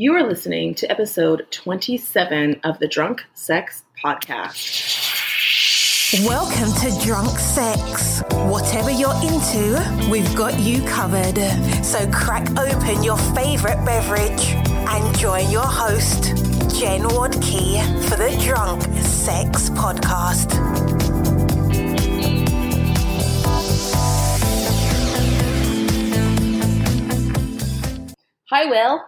You are listening to episode 27 of the Drunk Sex Podcast. Welcome to Drunk Sex. Whatever you're into, we've got you covered. So crack open your favorite beverage and join your host, Jen Wadkey, for the Drunk Sex Podcast. Hi, Will.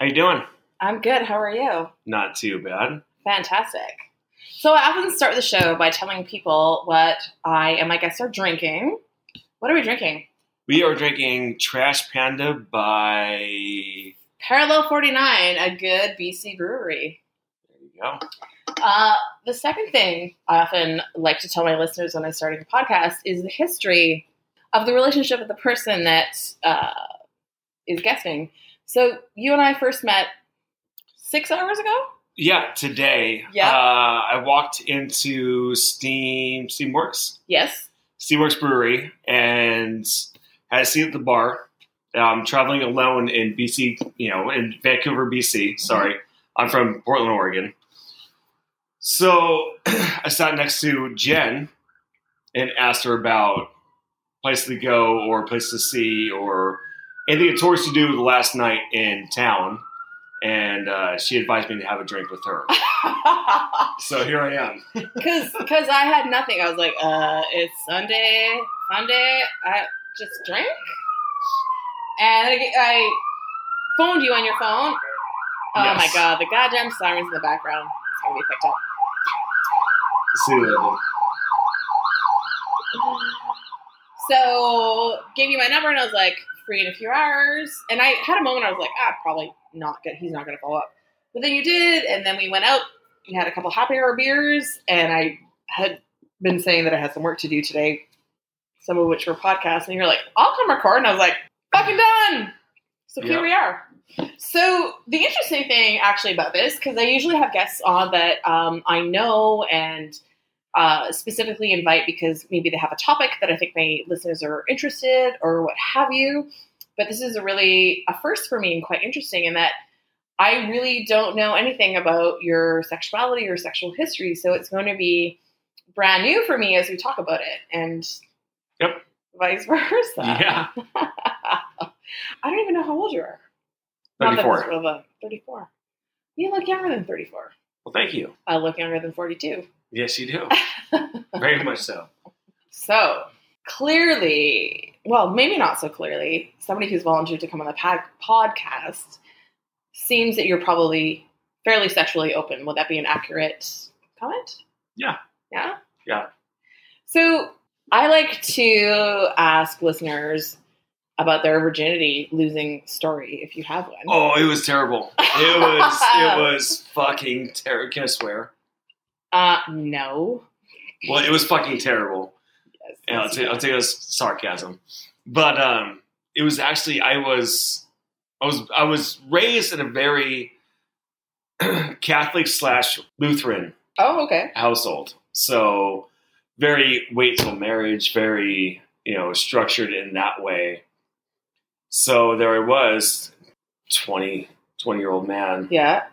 How you doing? I'm good. How are you? Not too bad. Fantastic. So I often start the show by telling people what I and my guests are drinking. What are we drinking? We are drinking Trash Panda by. Parallel 49, a good BC brewery. There you go. Uh, the second thing I often like to tell my listeners when I'm starting a podcast is the history of the relationship with the person that uh, is guesting. So you and I first met six hours ago. Yeah, today. Yeah. Uh, I walked into Steam Steamworks, Yes. Steamworks Brewery, and had a seat at the bar. I'm traveling alone in BC, you know, in Vancouver, BC. Sorry, I'm from Portland, Oregon. So I sat next to Jen and asked her about place to go or place to see or anything tours to do the last night in town. And uh, she advised me to have a drink with her. So here I am. Because because I had nothing. I was like, uh, it's Sunday, Sunday. I just drink. And I, I phoned you on your phone. Oh Yes. my god, the goddamn sirens in the background. It's gonna be picked up. See you later. So gave you my number and I was like, in a few hours. And I had a moment I was like, ah, probably not good. He's not gonna follow up. But then you did, and then we went out. We had a couple happy hour beers, and I had been saying that I had some work to do today, some of which were podcasts. And you're like, I'll come record, and I was like, fucking done. So here Yeah. we are. So the interesting thing actually about this, because I usually have guests on that um, I know and uh, specifically invite because maybe they have a topic that I think my listeners are interested or what have you. But this is a really a first for me and quite interesting in that I really don't know anything about your sexuality or sexual history. So it's going to be brand new for me as we talk about it and Yep. vice versa. Yeah. I don't even know how old you are. Not that 34. relevant. 34. You look younger than 34. Well, thank you. I look younger than 42. Yes, you do. Very much so. So clearly, well, maybe not so clearly, somebody who's volunteered to come on the pod- podcast seems that you're probably fairly sexually open. Would that be an accurate comment? Yeah. Yeah? Yeah. So I like to ask listeners about their virginity losing story if you have one. Oh, it was terrible. It was it was fucking terrible. Can I swear? Uh, no. Well, it was fucking terrible. Yes, And I'll take, I'll take it as sarcasm. But um, it was actually I was I was I was raised in a very Catholic slash Lutheran Oh, okay. household. So very wait till marriage, very, you know, structured in that way. So there I was, 20, 20 year old man. Yeah.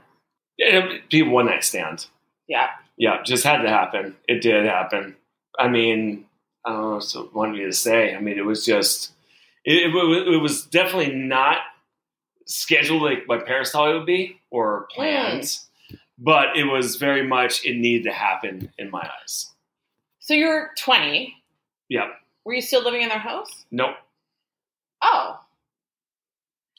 Yeah, be one night stand. Yeah. Yeah, just had to happen. It did happen. I mean, I don't know what to want me to say. I mean, it was just, it, it, it was definitely not scheduled like my parents thought it would be or planned, hmm. but it was very much, it needed to happen in my eyes. So you're 20. Yeah. Were you still living in their house? Nope. Oh,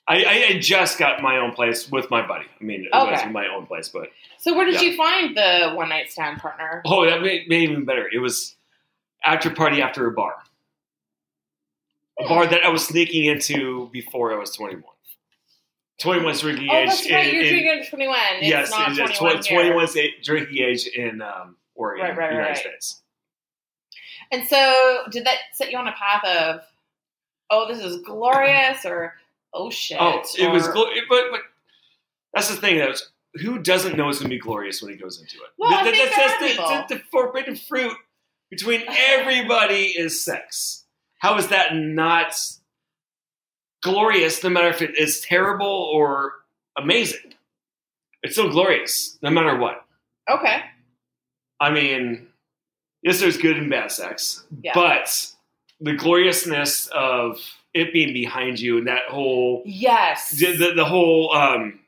I, I had just got my own place with my buddy. I mean, it Okay. wasn't my own place, but so where did Yeah. you find the one night stand partner? oh, that made, made even better. It was after party after a bar, a bar that I was sneaking into before I was twenty one. Twenty one drinking Oh, age. that's right. in- You're in- drinking at 21. It's yes, not it's 21 tw- here. 21 's a- drinking age in um, Oregon, Right, right, United right. States. And so, did that set you on a path of, oh, this is glorious, or Oh, oh shit? Oh, it was, or- glo- it- but but that's the thing. That was, who doesn't know it's gonna be glorious when he goes into it? Well, I That- think that's, that's the, the, the forbidden fruit between everybody is sex. How is that not glorious? No matter if it is terrible or amazing. It's still glorious, no matter what. Okay. I mean, yes, there's good and bad sex, Yeah. but the gloriousness of it being behind you and that whole Yes. the, the, whole um,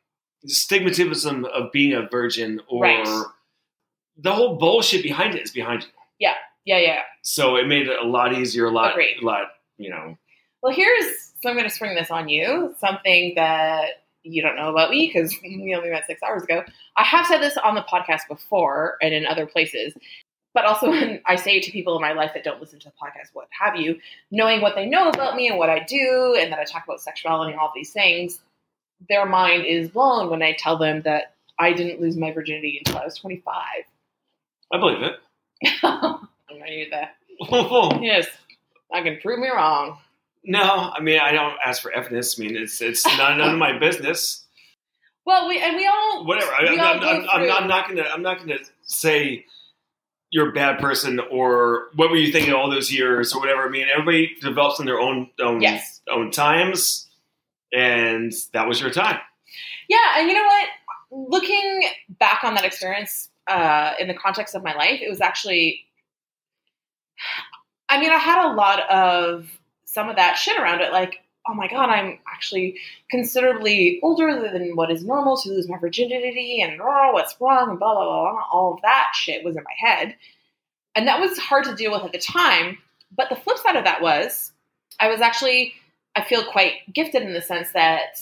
stigmatism of being a virgin or Right. the whole bullshit behind it is behind you. yeah, yeah. Yeah. So it made it a lot easier, a lot, Agreed. a lot, you know. Well, here's so I'm going to spring this on you. Something that you don't know about me because we only met six hours ago. I have said this on the podcast before and in other places, but also when I say to people in my life that don't listen to the podcast, what have you, knowing what they know about me and what I do, and that I talk about sexuality and all these things, their mind is blown when I tell them that I didn't lose my virginity until I was 25. I believe it. I'm going to use that. Yes, I can prove me wrong. No, I mean I don't ask for evidence. I mean it's it's not none of my business. Well, we and we all Whatever. I, we I'm, all I'm, I'm, I'm, I'm not gonna I'm not gonna say you're a bad person or what were you thinking all those years or whatever. I mean everybody develops in their own own Yes. own times, and that was your time. Yeah, and you know what? Looking back on that experience uh, in the context of my life, it was actually. I mean, I had a lot of some of that shit around it, like, oh my god, I'm actually considerably older than what is normal to lose my virginity, and oh, what's wrong, and blah blah blah. All of that shit was in my head, and that was hard to deal with at the time. But the flip side of that was, I was actually, I feel quite gifted in the sense that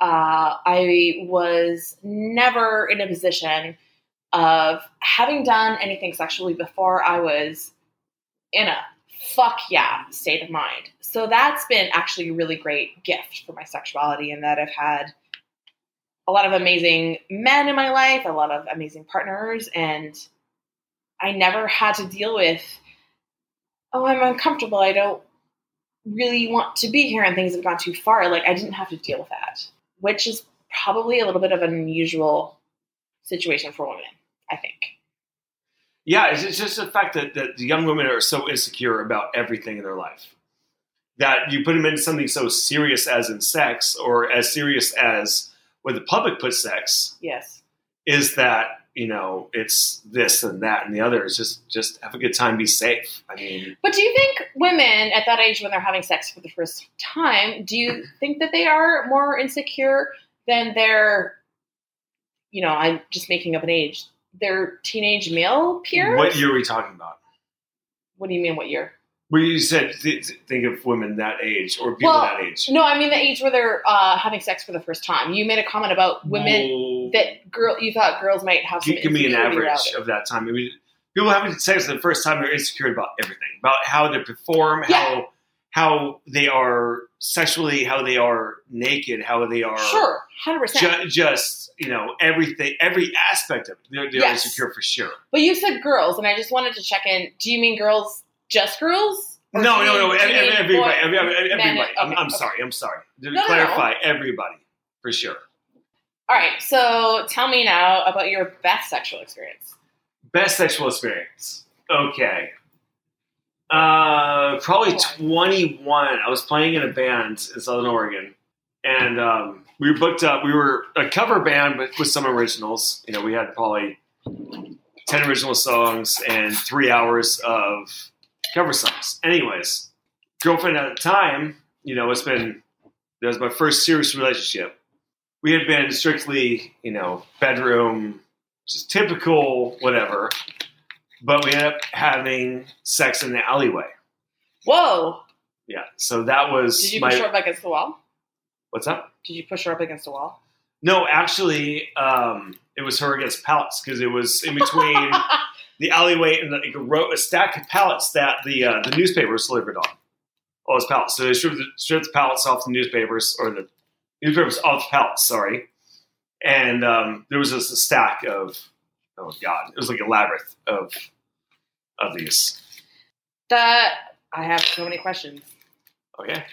uh, I was never in a position of having done anything sexually before I was in a fuck yeah state of mind. So that's been actually a really great gift for my sexuality, in that I've had a lot of amazing men in my life, a lot of amazing partners, and I never had to deal with, oh, I'm uncomfortable. I don't really want to be here and things have gone too far. Like, I didn't have to deal with that, which is probably a little bit of an unusual situation for women, I think. Yeah, it's, it's just the fact that, that the young women are so insecure about everything in their life that you put them into something so serious as in sex or as serious as what the public puts sex Yes. is that you know it's this and that and the other. It's just just have a good time, be safe. I mean, But do you think women at that age, when they're having sex for the first time, do you think that they are more insecure than their, you know, I'm just making up an age, their teenage male peers? what year are we talking about? What do you mean, what year? Well, you said th- th- think of women that age or people Well, that age. No, I mean the age where they're uh, having sex for the first time. You made a comment about women that girl you thought girls might have some give, give me an average of that time. I mean, people having sex for the first time they're insecure about everything, about how they perform, Yeah. how how they are sexually, how they are naked, how they are Sure, hundred percent. ju- just you know everything, every aspect of it. They're, they're Yes. insecure for sure. But you said girls, and I just wanted to check in. Do you mean girls, just girls? No, no, no, mean- ev- do you mean ev- everybody, boy- every- every- men- everybody. I'm, I'm okay. sorry, I'm sorry. To No, no, no. clarify, everybody for sure. All right, so tell me now about your best sexual experience. Best sexual experience. Okay. Uh, probably Oh. 21. I was playing in a band in Southern Oregon, and um, we were booked up. We were a cover band, but with some originals. You know, we had probably 10 original songs and three hours of cover songs. Anyways, girlfriend at the time, you know, it's been, that was my first serious relationship. We had been strictly, you know, bedroom, just typical whatever. But we ended up having sex in the alleyway. Whoa! Yeah. So that was Did you my. push her up against the wall? What's up? Did you push her up against the wall? No, actually, um, it was her against pallets because it was in between the alleyway and like a, a stack of pallets that the uh, the newspapers delivered on. All those pallets. So they stripped the, stripped the pallets off the newspapers, or the newspapers off the pallets. Sorry. And um, there was just a stack of oh god, it was like a labyrinth of of these. that I have so many questions. Okay.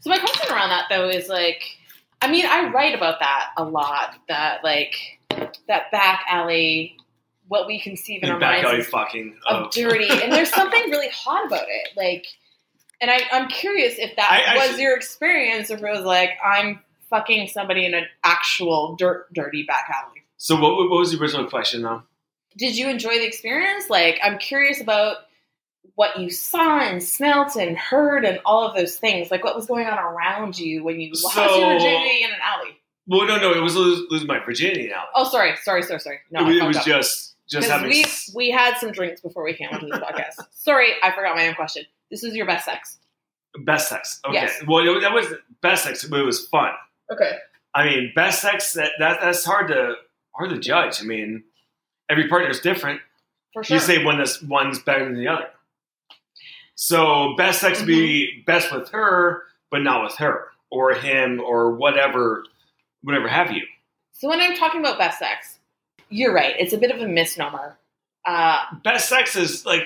So my question around that though is like, I mean, I write about that a lot. That like that back alley, what we conceive in our And back minds alley is fucking. of Of, dirty, and there's something really hot about it. Like, and I, I'm curious if that I- I was should- your experience, or if it was like I'm fucking somebody in an actual dirt, dirty back alley. So what, what was the original question though? Did you enjoy the experience? Like, I'm curious about what you saw and smelt and heard and all of those things. Like, what was going on around you when you lost your virginity in an alley? Well, no, no, it was lose, lose my virginity now. Oh, sorry, sorry, sorry, sorry. No, it, was- it was up. just just having. we s- we had some drinks before we came onto this podcast. Sorry, I forgot my own question. This is your best sex. Best sex. Okay. Yes. Well, it- that was best sex, but it was fun. Okay. I mean, best sex that, that that's hard to hard to judge. I mean, every partner is different. For sure. You say one that's one's better than the other. So best sex be Mm-hmm. best with her, but not with her or him or whatever, whatever have you. so when I'm talking about best sex, you're right. It's a bit of a misnomer. Uh, Best sex is like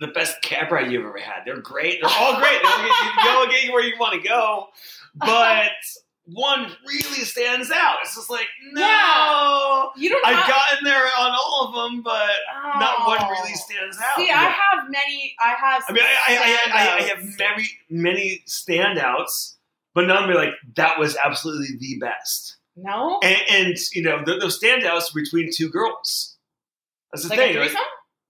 the best cab ride you've ever had. They're great. They're all great. They'll get you, they'll get you where you want to go, but one really stands out. It's just like no. Yeah. you don't. I've have, gotten there on all of them, but not one oh. really stands out. See, I have many. I have. I mean, I, I, I, I, have many, many standouts, but none of them like that was absolutely the best. no. And, and you know, th those standouts between two girls. That's the like thing.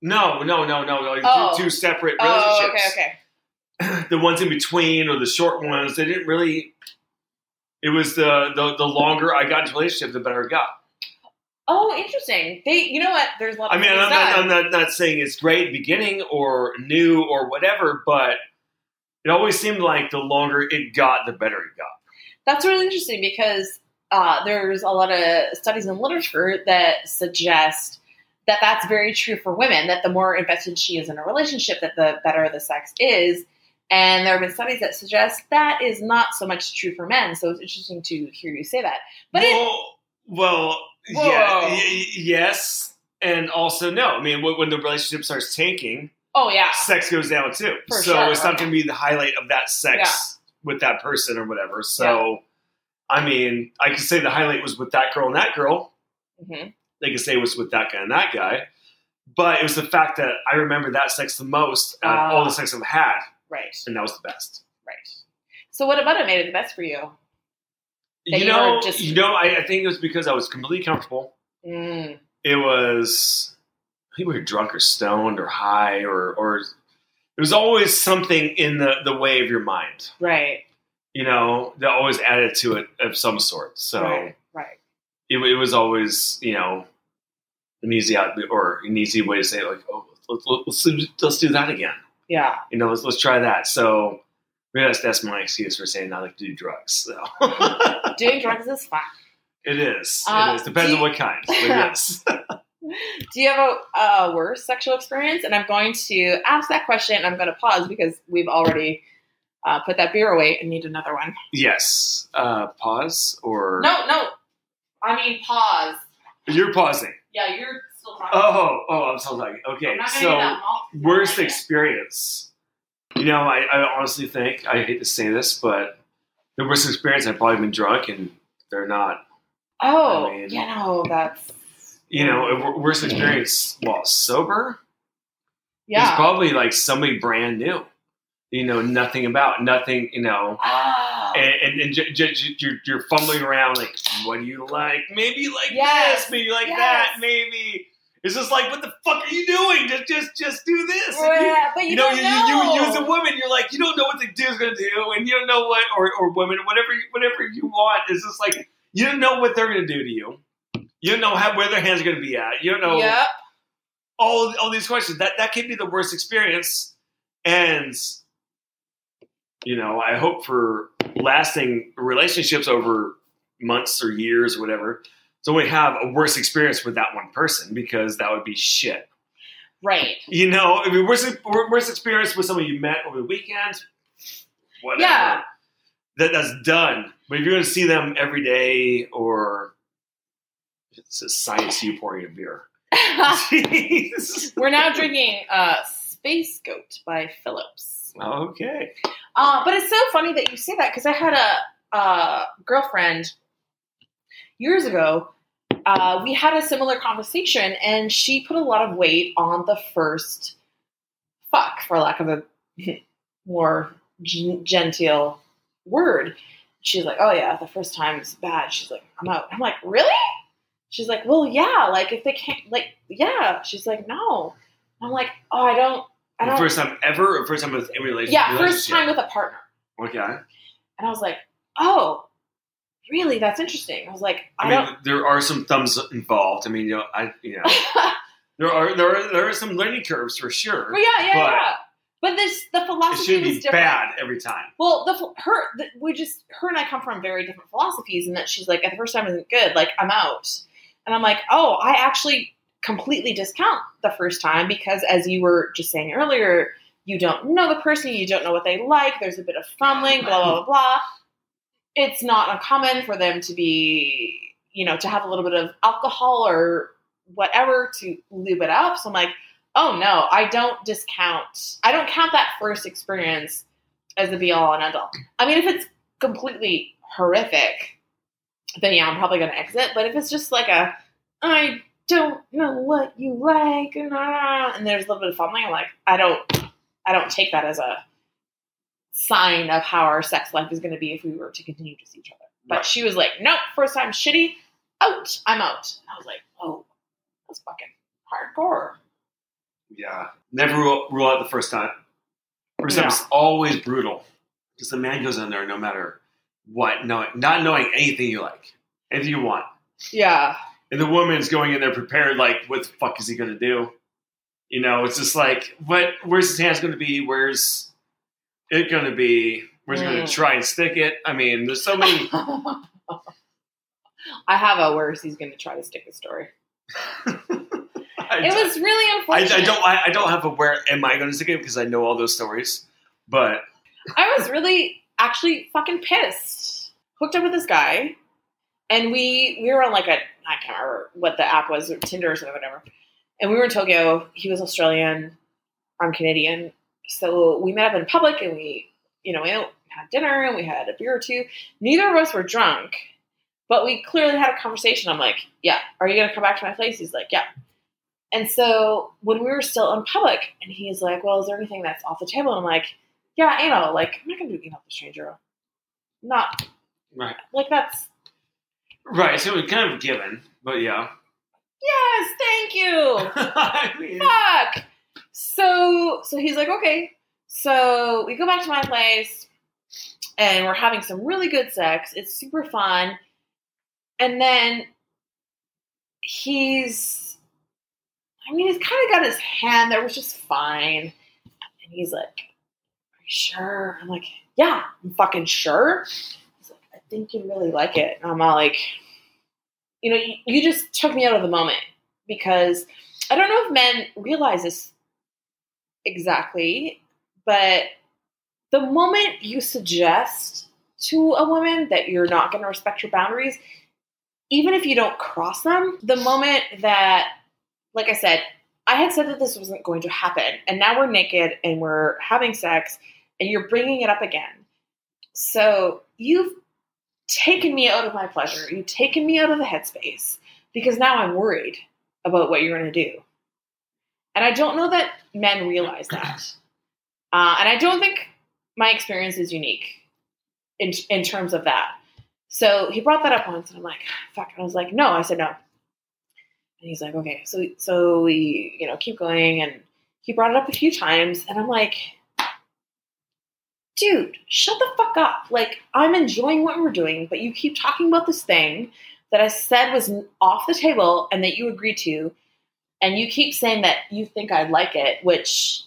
no, no, no, no, no. like Oh. Two, two separate Oh, relationships. okay, okay. The ones in between or the short ones, they didn't really. It was the the, the longer I got into a relationship, the better it got. Oh, interesting. They, you know what? There's a lot. I mean, I'm not. I'm not, not saying it's great beginning or new or whatever, but it always seemed like the longer it got, the better it got. That's really interesting because uh, there's a lot of studies in literature that suggest that that's very true for women. That the more invested she is in a relationship, that the better the sex is. And there have been studies that suggest that is not so much true for men. So it's interesting to hear you say that. But it, well, well yeah, y- yes, and also no. I mean, when the relationship starts tanking, oh yeah, sex goes down too. For so sure. it's not going to be the highlight of that sex with that person or whatever. So, I mean, I could say the highlight was with that girl and that girl. hmm They could say it was with that guy and that guy. But it was the fact that I remember that sex the most out of Ah. all the sex I've had, right, and that was the best. right. So what about it made it the best for you? That you you know, were just- you know, I, I think it was because I was completely comfortable. Mm, It was, I think we were drunk or stoned or high or or there was always something in the the way of your mind, right, you know, that always added to it of some sort. So right, right. it, it was always, you know, an easy out or an easy way to say like, oh, let's let's, let's, let's do that again. Yeah. You know, let's let's try that. So. Maybe that's, my excuse for saying I like to do drugs. So Doing drugs is fun. it is. Uh, it is. Depends do on what kind. Is. Do you have a, a worse sexual experience? And I'm going to ask that question. I'm going to pause because we've already uh, put that beer away and need another one. Yes. Uh, pause or No, no. I mean, pause. you're pausing. Yeah, you're still talking. Oh, oh, I'm still talking. Okay, I'm not so get that malt- worst Yeah. experience. You know, I, I honestly think I hate to say this, but the worst experience I've probably been drunk, and they're not. Oh, I mean- you know, that's. You know, worst experience while sober is Yeah. probably like somebody brand new. You know, nothing about nothing. You know, Oh. and, and, and j- j- j- you're, you're fumbling around like, what do you like? Maybe you like Yes. this, maybe you like Yes. that, maybe. It's just like, what the fuck are you doing? Just, just, just do this. And you- Yeah, but you, you know, you, know. you, you, as a woman, you're like, you don't know what the dude's gonna do, and you don't know what, or, or women, whatever, you- whatever you want. It's just like you don't know what they're gonna do to you. You don't know how, where their hands are gonna be at. You don't know Yep. all all these questions. That that can be the worst experience, and you know, I hope for lasting relationships over months or years or whatever. So we have a worse experience with that one person because that would be shit. Right. You know, I mean, worst, worst experience with someone you met over the weekend, whatever. Yeah. That, that's done. But if you're going to see them every day or it's a science you pouring a beer. We're now drinking uh, Space Goat by Phillips. Okay. Uh, but it's so funny that you say that because I had a, a girlfriend years ago. Uh, we had a similar conversation, and she put a lot of weight on the first fuck, for lack of a more gen- genteel word. she's like, oh yeah, the first time's bad. She's like, I'm out. I'm like, really? She's like, well, yeah. Like if they can't, like, yeah. She's like, no. I'm like, oh, I don't. I don't. first time ever, or first time with a relationship? yeah, first time with a partner. Okay. And I was like, oh, really? That's interesting. I was like, I, I mean, there are some thumbs involved. I mean, you know, I, you know, there are there are there are some learning curves for sure. well, yeah, yeah, But yeah. But this the It philosophy shouldn't was be different. bad every time. Well, the her the, we just her and I come from very different philosophies, and that she's like, at the first time isn't good. Like I'm out, and I'm like, oh, I actually completely discount the first time because, as you were just saying earlier, you don't know the person, you don't know what they like. There's a bit of fumbling, blah blah blah blah. It's not uncommon for them to be, you know, to have a little bit of alcohol or whatever to lube it up. So I'm like, oh no, I don't discount. I don't count that first experience as the be all and end all. I mean, if it's completely horrific, then yeah, I'm probably going to exit. But if it's just like a, I don't know what you like, and, ah, there's a little bit of fumbling, I'm like, I don't, I don't take that as a sign of how our sex life is going to be if we were to continue to see each other. But Right. she was like, nope, first time shitty, out, I'm out. And I was like, oh, that's fucking hardcore. Yeah, never rule, rule out the first time. First time Yeah. is always brutal because the man goes in there no matter what, knowing not knowing anything you like, anything you want, Yeah. and the woman's going in there prepared like, what the fuck is he gonna do? You know, it's just like, what? Where's his hands gonna be? Where's it gonna be? Where's he gonna Mm. try and stick it? I mean, there's so many. I have a where's he's going to try to stick a story. It was really I, unfortunate. I don't. I, I don't have a where am I going to stick it because I know all those stories. But I was really actually fucking pissed. Hooked up with this guy, and we we were on like a I can't remember what the app was, Tinder or something, whatever. And we were in Tokyo. He was Australian. I'm Canadian. So we met up in public, and we you know we had dinner and we had a beer or two. Neither of us were drunk, but we clearly had a conversation. I'm like, yeah, are you gonna come back to my place? He's like, yeah. And so when we were still in public, and he's like, well, is there anything that's off the table? And I'm like, yeah, anal. Like, I'm not gonna do anal with a stranger. Not right, like that's right. So it's kind of given. But yeah, yes, thank you. I mean, Fuck. So he's like, okay. So we go back to my place and we're having some really good sex. It's super fun. And then he's I mean, he's kind of got his hand there, which is fine. And he's like, Are you sure? I'm like, Yeah, I'm fucking sure. He's like, I think you really like it. And I'm all like, you know, you, you just took me out of the moment because I don't know if men realize this exactly, but the moment you suggest to a woman that you're not going to respect your boundaries, even if you don't cross them, the moment that, like I said, I had said that this wasn't going to happen, and now we're naked and we're having sex, and you're bringing it up again. So you've taken me out of my pleasure. You've taken me out of the headspace because now I'm worried about what you're going to do. And I don't know that men realize that. Uh, and I don't think my experience is unique in, in terms of that. So he brought that up once, and I'm like, fuck. And I was like, no. I said no. And he's like, okay. So, so we, you know, keep going. And he brought it up a few times, and I'm like, dude, shut the fuck up. Like, I'm enjoying what we're doing, but you keep talking about this thing that I said was off the table and that you agreed to, and you keep saying that you think I like it, which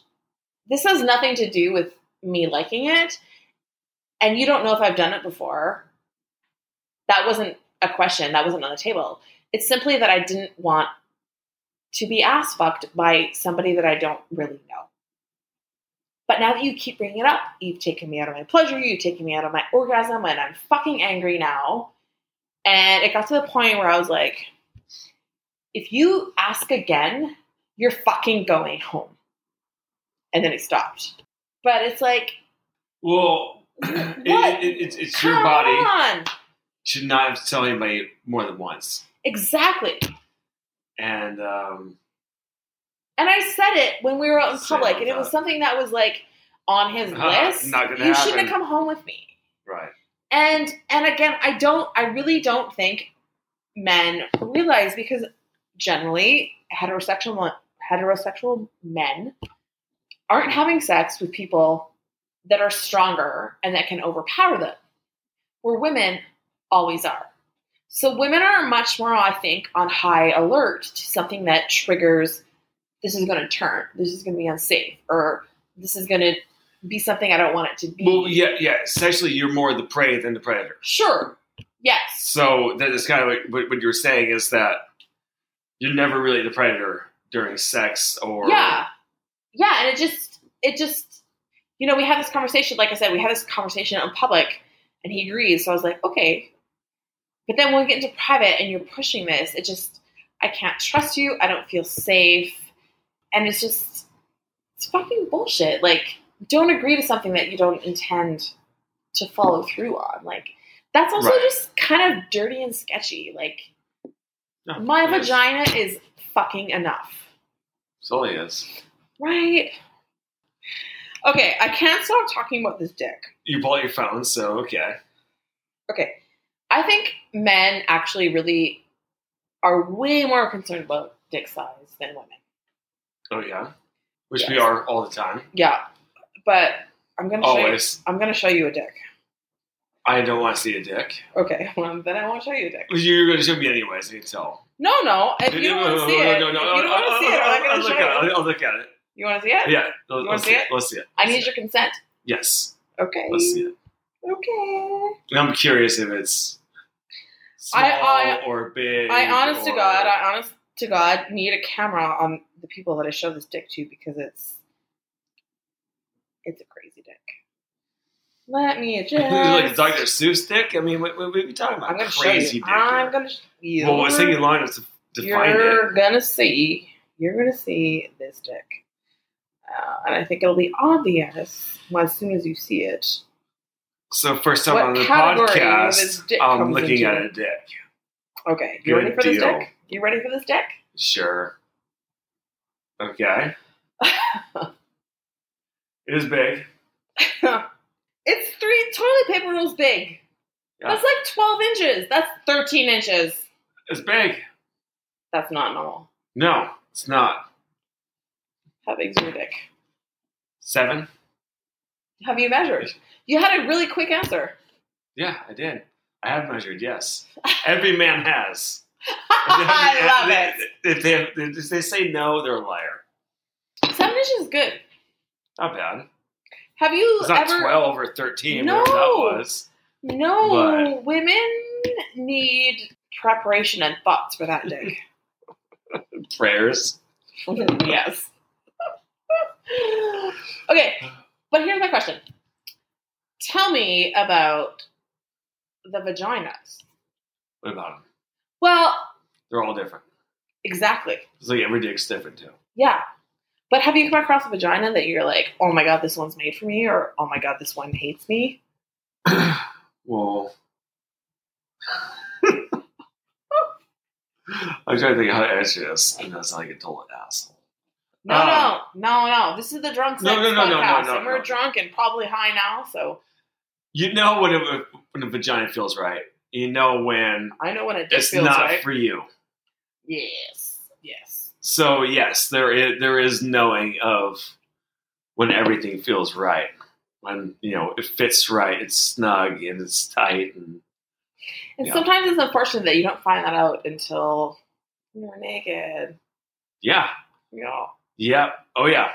this has nothing to do with me liking it, and you don't know if I've done it before. That wasn't a question, that wasn't on the table. It's simply that I didn't want to be ass fucked by somebody that I don't really know. But now that you keep bringing it up, you've taken me out of my pleasure, you've taken me out of my orgasm, and I'm fucking angry now. And it got to the point where I was like, if you ask again, you're fucking going home. And then it stopped. But it's like, well, it, What? it, it, it's, it's your body. on. Should not have to tell anybody more than once. Exactly. And um, And I said it when we were out in public, and it was something that was like on his Ah, list. you shouldn't have come home with me. right, And and again, I don't I really don't think men realize because generally heterosexual heterosexual men aren't having sex with people that are stronger and that can overpower them. Where women always are. So women are much more, I think, on high alert to something that triggers this is going to turn, this is going to be unsafe, or this is going to be something I don't want it to be. Well, yeah, yeah. Essentially, you're more the prey than the predator. Sure. Yes. So that is kind of like what, what you're saying is that you're never really the predator during sex or Yeah. Yeah, and it just it just you know, we have this conversation, like I said, we have this conversation in public and he agrees. So I was like, okay. But then when we get into private and you're pushing this, it just I can't trust you, I don't feel safe. And it's just it's fucking bullshit. Like, don't agree to something that you don't intend to follow through on. Like that's also Right. just kind of dirty and sketchy. Like No, my it is. vagina is fucking enough. So it is. Right. Okay, I can't stop talking about this dick. You bought your phone, so okay. Okay. I think men actually really are way more concerned about dick size than women. Oh yeah, which we are all the time, Yeah. But I'm gonna show you always. I'm gonna show you a dick. I don't want to see a dick. Okay, well then I won't show you a dick. You're going to show me anyways. I can tell. No, no. If you don't want to see it, no, no, if you don't want to see it, I'm not I'll gonna look show at you. it. I'll look at it. You want to see it? Yeah, let's, wanna see see it? Let's see it. I need your consent. Yes, Okay. let's see it. Okay. I'm curious if it's small I- I- or big. I honest to God, I honest to God need a camera on the people that I show this dick to because it's it's a crazy. Let me Is adjust. like a Dr. Seuss dick? I mean, what, what are we talking about? I'm gonna Crazy show you. I'm gonna. Sh- you. well, it's taking long enough to, to find it. you're gonna see. You're gonna see this dick, uh, and I think it'll be obvious as soon as you see it. So first time on the podcast, I'm looking at a dick. Okay, you Good ready for this deal. dick? You ready for this dick? Sure. Okay. It is big. it's three toilet paper rolls big. Yeah. That's like 12 inches. That's 13 inches. It's big. That's not normal. No, it's not. How big's your dick? Seven? Have you measured? You had a really quick answer. Yeah, I did. I have measured, yes. Every man has. I love it. If they, if they say no, they're a liar. Seven inches is good. Not bad. Have you It's not ever? 12 or 13, No. that was. No, But- women need preparation and thoughts for that day. Prayers. yes. okay, but here's my question. Tell me about the vaginas. What about them? Well, They're all different. exactly. So like every dick's different, too. Yeah. But have you come across a vagina that you're like, oh my god, this one's made for me, or oh my god, this one hates me? Well, I'm trying to think how to answer this, and that's like a total asshole. No, Um, no, no, no. This is the drunk No, sex no, no, no, no, no, and we're no. drunk and probably high now, so You know when a, when a vagina feels right. You know when I know when dick it's feels not right. for you. yes, yes. So yes, there is there is knowing of when everything feels right. When you know it fits right, it's snug and it's tight, and And Yeah. sometimes it's unfortunate that you don't find that out until you're naked. yeah, know. yeah, oh yeah.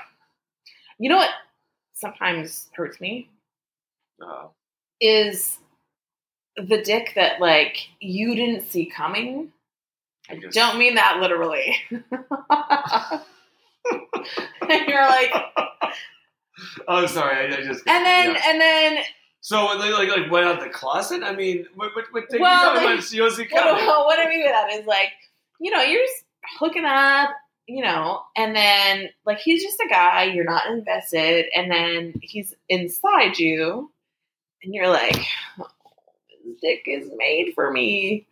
You know what sometimes hurts me Uh, is the dick that like you didn't see coming. I guess. Don't mean that literally. and you're like, oh, sorry, I, I just. and then yeah. and then So like like like went out the closet. I mean, what what, what thing Well, you like- about? What, what I mean by that is like, you know, you're just hooking up, you know, and then like he's just a guy, you're not invested, and then he's inside you, and you're like, oh, this dick is made for me,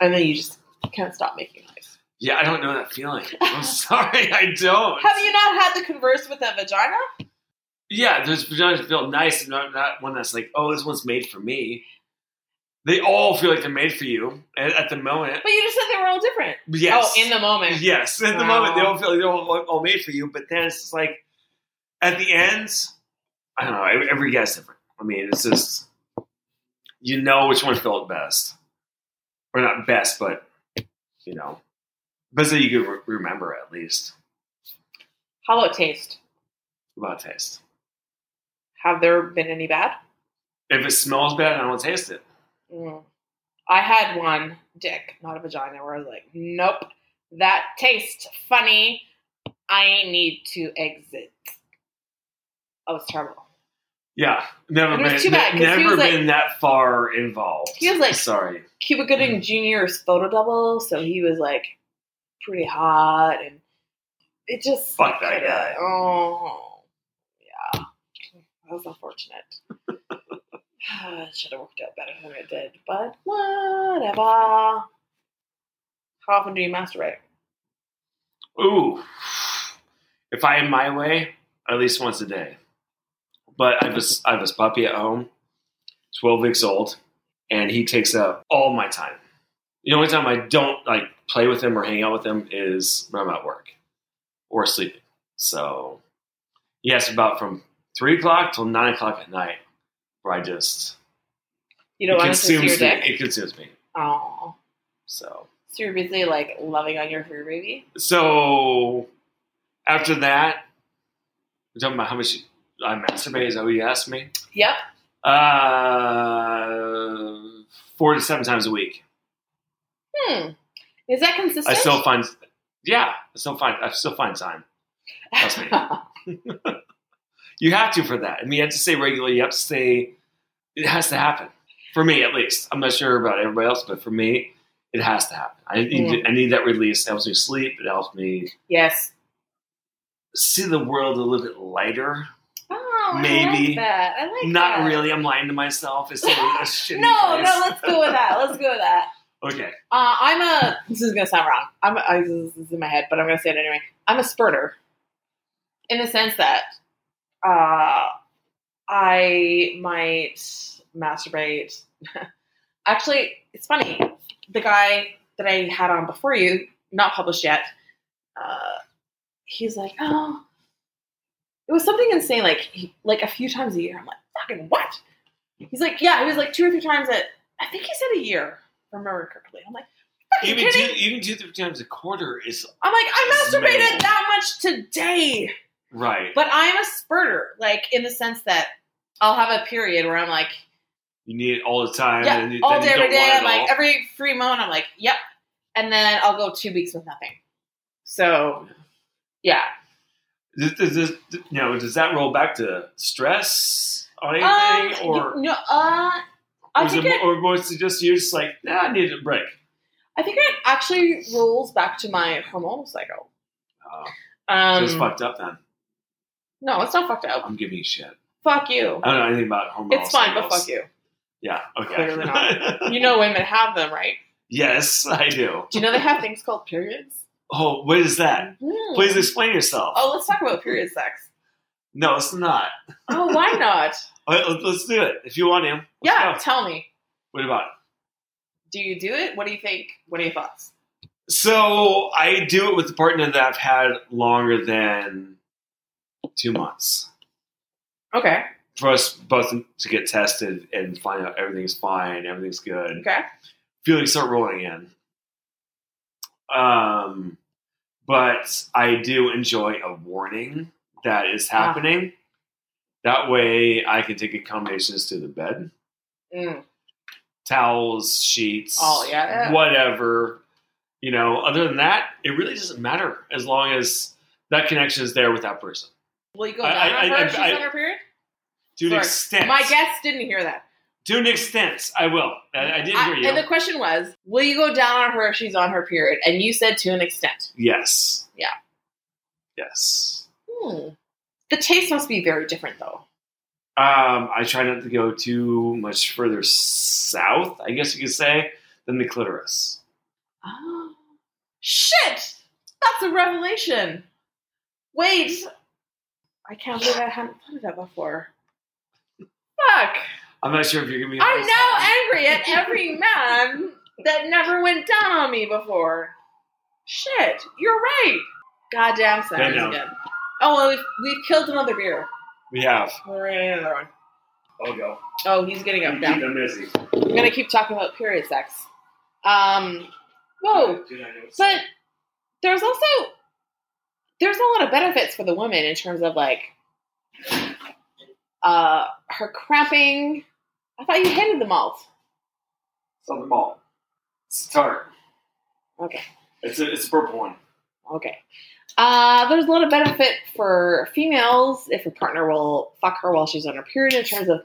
and then you just can't stop making noise. Yeah, I don't know that feeling. I'm sorry, I don't. Have you not had to converse with a vagina? Yeah, there's vaginas that feel nice and not, not one that's like, oh, this one's made for me. They all feel like they're made for you at, at the moment. But you just said they were all different. Yes. Oh, in the moment. Yes, at the Wow. moment they oh. all feel like they're all, all made for you, but then it's just like at the end, I don't know. Every, every guy's different. I mean, it's just you know which one felt best, or not best, but you know, best that you could re- remember at least How about taste? about taste. Have there been any bad? If it smells bad, I don't taste it. Mm. I had one dick, not a vagina, where I was like, nope, that tastes funny. I need to exit. Oh, it's terrible. Yeah, never And it was been too bad, he never was, like- been that far involved. He was, like- sorry. Cuba Gooding mm. Jr.'s photo double, so he was like pretty hot, and it just Fuck that kinda- guy. Uh, oh, yeah, that was unfortunate. it should have worked out better than it did, but whatever. How often do you masturbate? Ooh, if I am my way, at least once a day. But I have a, I have a puppy at home, twelve weeks old, and he takes up all my time. The only time I don't like play with him or hang out with him is when I'm at work or sleeping. So, yes, about from three o'clock till nine o'clock at night, where I just You don't it want to see your consumes me. It consumes me. Oh, So, so you're busy like loving on your fur baby? so after that, we're talking about how much I masturbate. Is that what you asked me? Yep. Uh, four to seven times a week. Hmm. Is that consistent? I still find, yeah, I still find, I still find time. trust me. You have to for that. I mean, you have to stay regularly. You have to stay. It has to happen for me, at least. I'm not sure about everybody else, but for me, it has to happen. I need, I need that release. It helps me sleep. It helps me yes. see the world a little bit lighter. I Maybe. like. I like Not that. really. I'm lying to myself. It's a, a shitty No, place. no, let's go with that. Let's go with that. Okay. Uh, I'm a. This is gonna sound wrong. I'm. A, this is in my head, but I'm gonna say it anyway. I'm a spurter, in the sense that uh, I might masturbate. Actually, it's funny. The guy that I had on before you, not published yet, uh, he's like, oh, was something insane. Like, he, like a few times a year. I'm like, fucking what? He's like, yeah, it was like two or three times at. I think he said a year. if I remember correctly. I'm like, Even two, even two, three times a quarter is I'm like, I masturbated that much today. right. But I'm a spurter, like in the sense that I'll have a period where I'm like, you need it all the time. yeah, and you, all day, every day. I'm like, all. every free moment, I'm like, yep. And then I'll go two weeks with nothing. So, yeah. Does, does, does, you know, does that roll back to stress on Um, anything, or no, uh, I think it, it, or was it just you're just like, nah, I need a break? I think it actually rolls back to my hormonal cycle. Uh, Um, so it's fucked up then. no, it's not fucked up. I'm giving you shit. Fuck you. I don't know anything about hormonal. It's fine, but fuck you. Yeah. Okay. Clearly not. You know women have them, right? yes, I do. Do you know they have things called periods? Oh, what is that? Hmm. Please explain yourself. Oh, let's talk about period sex. No, it's not. Oh, why not? All right, let's, let's do it if you want to. Yeah, go. tell me. What about it? Do you do it? What do you think? What are your thoughts? So I do it with the partner that I've had longer than two months. Okay. For us both to get tested and find out everything's fine, everything's good. Okay. Feelings start rolling in. Um, but I do enjoy a warning that is Ah. happening. That way, I can take accommodations to the bed, Mm. towels, sheets, Oh, yeah. whatever. You know, other than that, it really doesn't matter as long as that connection is there with that person. Will you go down I- on I- her I- she's I- on her period? To an extent, My guests didn't hear that. To an extent, I will. I, I did I- hear you. And the question was, will you go down on her if she's on her period? And you said to an extent. yes. Yeah. Yes. Hmm. The taste must be very different, though. Um, I try not to go too much further south, I guess you could say, than the clitoris. Oh. Shit! That's a revelation. Wait. I can't believe I hadn't thought of that before. Fuck. I'm not sure if you're gonna be. I'm now angry at every man that never went down on me before. Shit, you're right. Goddamn, know. good. Oh, well, we've, we've killed another beer. We have. We're gonna another one. I'll go. Oh, he's getting up now. Keep them busy. I'm gonna keep talking about period sex. Um, whoa, but there's also there's a lot of benefits for the woman in terms of like uh her cramping. I thought you hated the malt. It's on the ball. It's tart. Okay. It's a it's a purple one. Okay. Uh, there's a lot of benefit for females if a partner will fuck her while she's on her period in terms of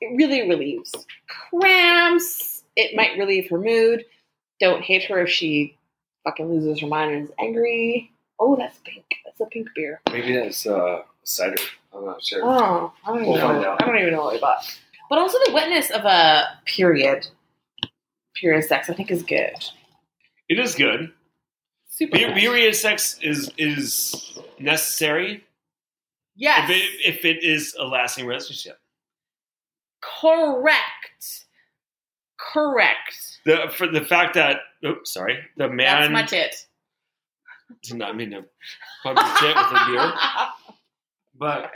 it really relieves cramps. It might relieve her mood. Don't hate her if she fucking loses her mind and is angry. Oh, that's pink. That's a pink beer. Maybe that's uh cider. I'm not sure. Oh, I don't even We'll find know. out. I don't even know what I bought. But also the wetness of a period, period sex, I think is good. It is good. Super. Be- Period sex is is necessary yes. if it if it is a lasting relationship. Correct. Correct. The for the fact that oops, sorry, the That's man my tit. did not mean to pump your tit with a beer, but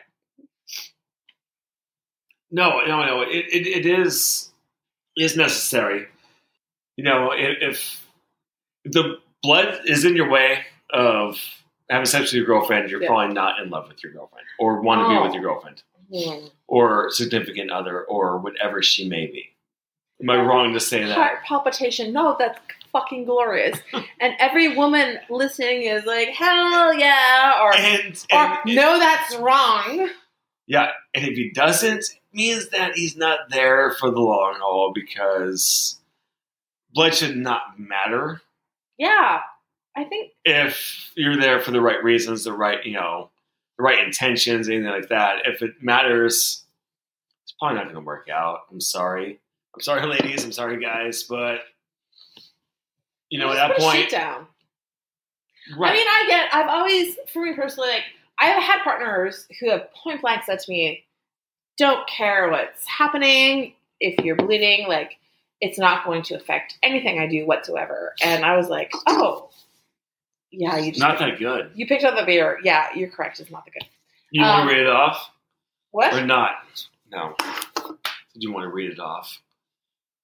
no, no, no. It it, it is is necessary. You know, if, if the blood is in your way of having sex with your girlfriend, you're Yeah. probably not in love with your girlfriend or want to be Oh. with your girlfriend Hmm. or significant other or whatever she may be. Am I wrong to say that? Heart palpitation. No, that's fucking glorious. and every woman listening is like, hell yeah, or, And, or and no, that's wrong. yeah, and if he doesn't, means that he's not there for the long haul because blood should not matter Yeah, I think if you're there for the right reasons, the right, you know, the right intentions, anything like that. If it matters, it's probably not going to work out. I'm sorry. I'm sorry, ladies. I'm sorry, guys, but you know, at that point, down. right? I mean, I get. I've always, for me personally, like I have had partners who have point blank said to me, "Don't care what's happening. If you're bleeding, like it's not going to affect anything I do whatsoever." And I was like, "Oh, yeah, you just not that good. you picked up the beer. Yeah, you're correct. It's not that good. You Um, want to read it off What? or not? No. Did you want to read it off?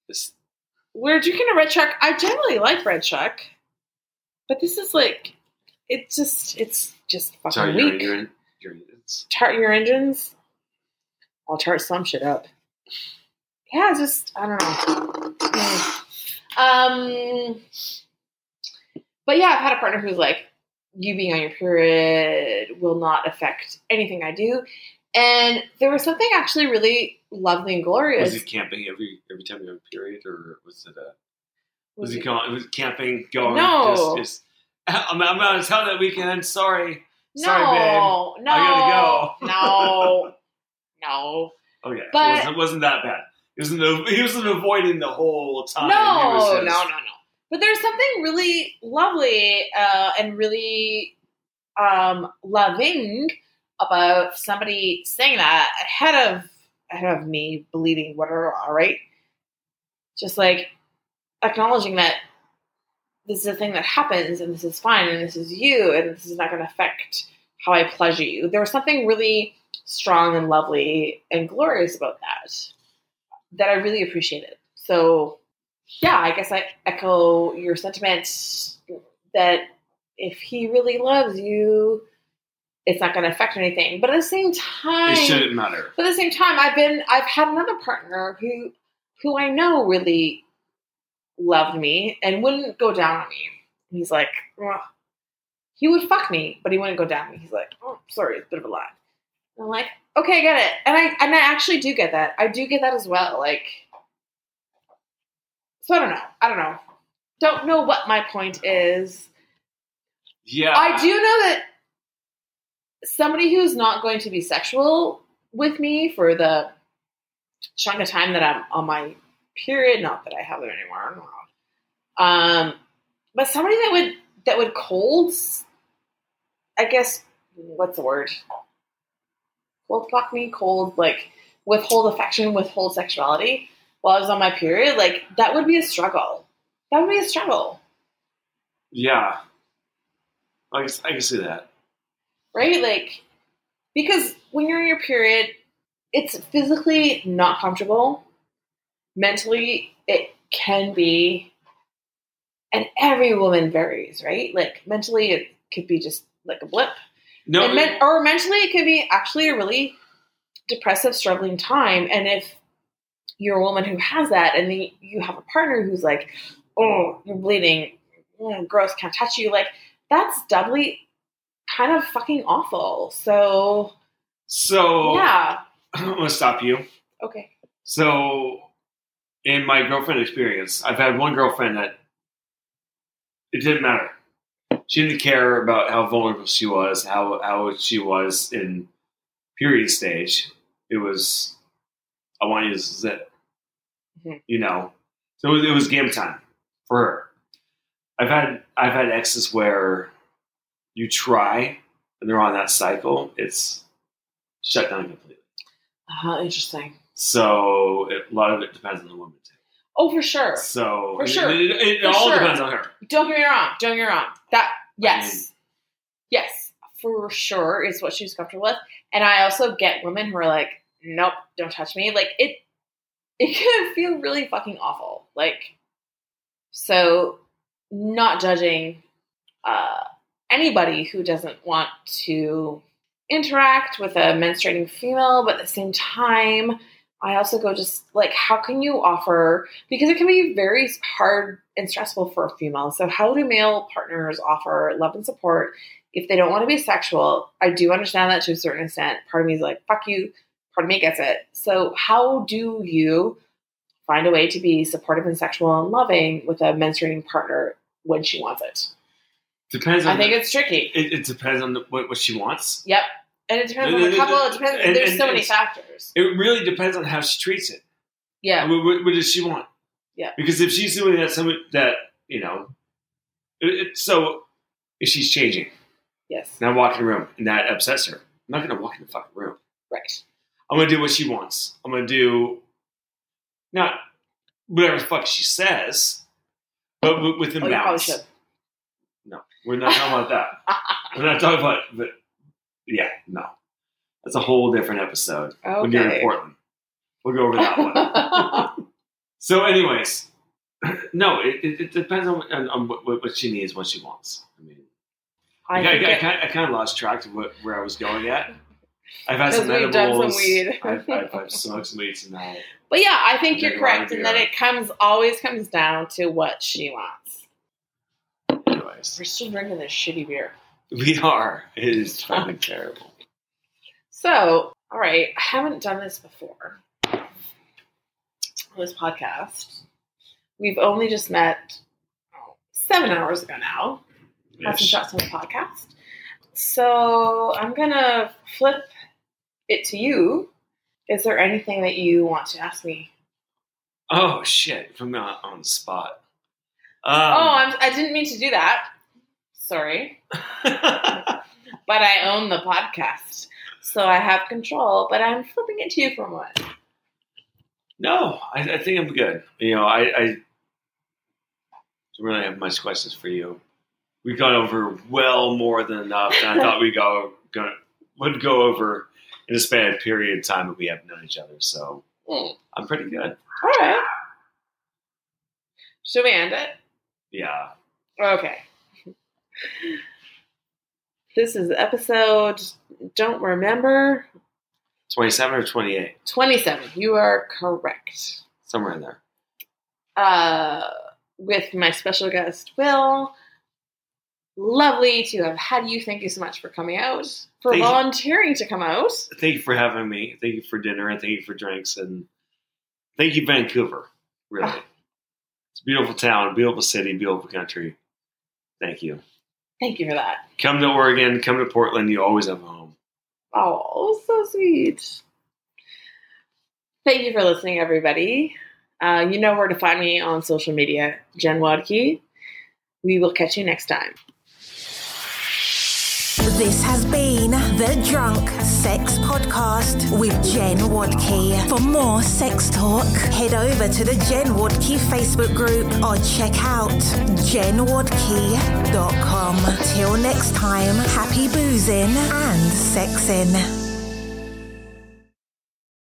This, We're drinking a red shark. I generally like red shark, but this is like, it's just, it's just fucking sorry, your, weak. your, your, it's, tart your engines. I'll tart some shit up. Yeah, just I don't know. Um, but yeah, I've had a partner who's like, you being on your period will not affect anything I do. And there was something actually really lovely and glorious. was he camping every every time you have a period, or was it a was, Was he it- going? Was camping? Going? No. Just, just, I'm, I'm out of town that weekend. Sorry. no, Sorry, babe. no, I gotta go. no, no. Okay. But- it wasn't, it wasn't that bad. He wasn't. He wasn't avoiding the whole time. No, He no, no, no. But there's something really lovely uh, and really um, loving about somebody saying that ahead of ahead of me bleeding. Whatever. All right. Just like acknowledging that this is a thing that happens and this is fine and this is you and this is not going to affect how I pleasure you. There was something really strong and lovely and glorious about that that I really appreciated. So, yeah, I guess I echo your sentiment that if he really loves you, it's not going to affect anything. But at the same time, It shouldn't matter. but at the same time, I've been I've had another partner who who I know really loved me and wouldn't go down on me. He's like, "Ugh." he would fuck me, but he wouldn't go down on me. He's like, oh, sorry, it's a bit of a lie. I'm like, okay, I get it, and I and I actually do get that. I do get that as well. Like, so I don't know. I don't know. Don't know what my point is. Yeah. I do know that somebody who's not going to be sexual with me for the chunk of time that I'm on my period, not that I have it anymore, I don't know. Um, but somebody that would that would cold, I guess, what's the word? Well, fuck me cold, like withhold affection, withhold sexuality while I was on my period, like that would be a struggle. That would be a struggle, Yeah. I can, I can see that. right? Like, because when you're in your period, it's physically not comfortable. Mentally, it can be, and every woman varies, right? Like, mentally, it could be just like a blip. No, and men- or mentally it could be actually a really depressive struggling time. And if you're a woman who has that and then you have a partner who's like oh you're bleeding. Mm, gross. Can't touch you. Like that's doubly kind of fucking awful. So so yeah. I'm gonna stop you. okay. So, in my girlfriend experience, I've had one girlfriend that it didn't matter. She didn't care about how vulnerable she was, how how she was in period stage. It was, I want you to zip, Mhm. you know. So it was, it was game time for her. I've had I've had exes where you try and they're on that cycle. It's shut down completely. uh, interesting So it, a lot of it depends on the woman too. oh for sure So For it- sure. it, it, For all sure. depends on her. don't get me wrong don't get me wrong that yes mean- yes for sure is what she's comfortable with. And i also get women who are like nope don't touch me. Like it it can feel really fucking awful. Like so not judging uh anybody who doesn't want to interact with a menstruating female but at the same time i also go just like how can you offer because it can be very hard and stressful for a female. So how do male partners offer love and support if they don't want to be sexual? I do understand that to a certain extent. Part of me is like fuck you. Part of me gets it. So how do you find a way to be supportive and sexual and loving with a menstruating partner when she wants it? Depends on. i think the- it's tricky. It, it depends on the, what, what she wants. yep and it depends on the couple it depends And- there's and so many factors It really depends on how she treats it. yeah What, what, what does she want? Yeah. Because if she's doing that, some that you know, it, it, so if she's changing, yes and I walk in the room, and that upsets her, I'm not going to walk in the fucking room. right I'm going to do what she wants. I'm going to do not whatever the fuck she says, but within oh should No, we're not talking about that. We're not talking about, but yeah, no. That's a whole different episode when you're in Portland. We'll go over that one. so, anyways, no, it, it, it depends on, on, on what, what she needs, what she wants. I mean, I, I I, I, it- kind, I kind of lost track of what, where I was going at. I've had some we've done some weed. I've, I've, I've smoked some weed tonight. But yeah, I think you're think a lot correct in that it comes always comes down to what she wants. Anyways, We're still drinking this shitty beer. We are. It is fucking terrible. So, all right, I haven't done this before. This podcast. We've only just met oh, seven hours ago now. Had some shots on the podcast. So I'm gonna flip it to you. Is there anything that you want to ask me? Oh shit! Put me on, on the spot. Um, oh, I'm, I didn't mean to do that. Sorry. but I own the podcast, so I have control. But I'm flipping it to you for moment. no, I, I think I'm good. You know, I, I don't really have much questions for you. We've gone over well more than enough, and I thought we go gonna, would go over in a span of period of time that we have known each other. So Hmm. I'm pretty good. All right. Should we end it? Yeah. Okay. This is episode. Don't remember. 27 or 28, 27. You are correct. somewhere in there. Uh, with my special guest, Will. Lovely to have had you. Thank you so much for coming out, for Thank you. volunteering to come out. Thank you for having me. Thank you for dinner, and thank you for drinks, and thank you, Vancouver. Really, Ah. it's a beautiful town, beautiful city, beautiful country. Thank you. Thank you for that. Come to Oregon, come to Portland. You always have a home. Oh, so sweet. Thank you for listening, everybody. Uh, you know where to find me on social media, Jen Wadkey. We will catch you next time. This has been The Drunk Sex Podcast with Jen Wadkey. For more sex talk, head over to the Jen Wadkey Facebook group or check out jenwadkey.com. Till next time, happy boozing and sexing.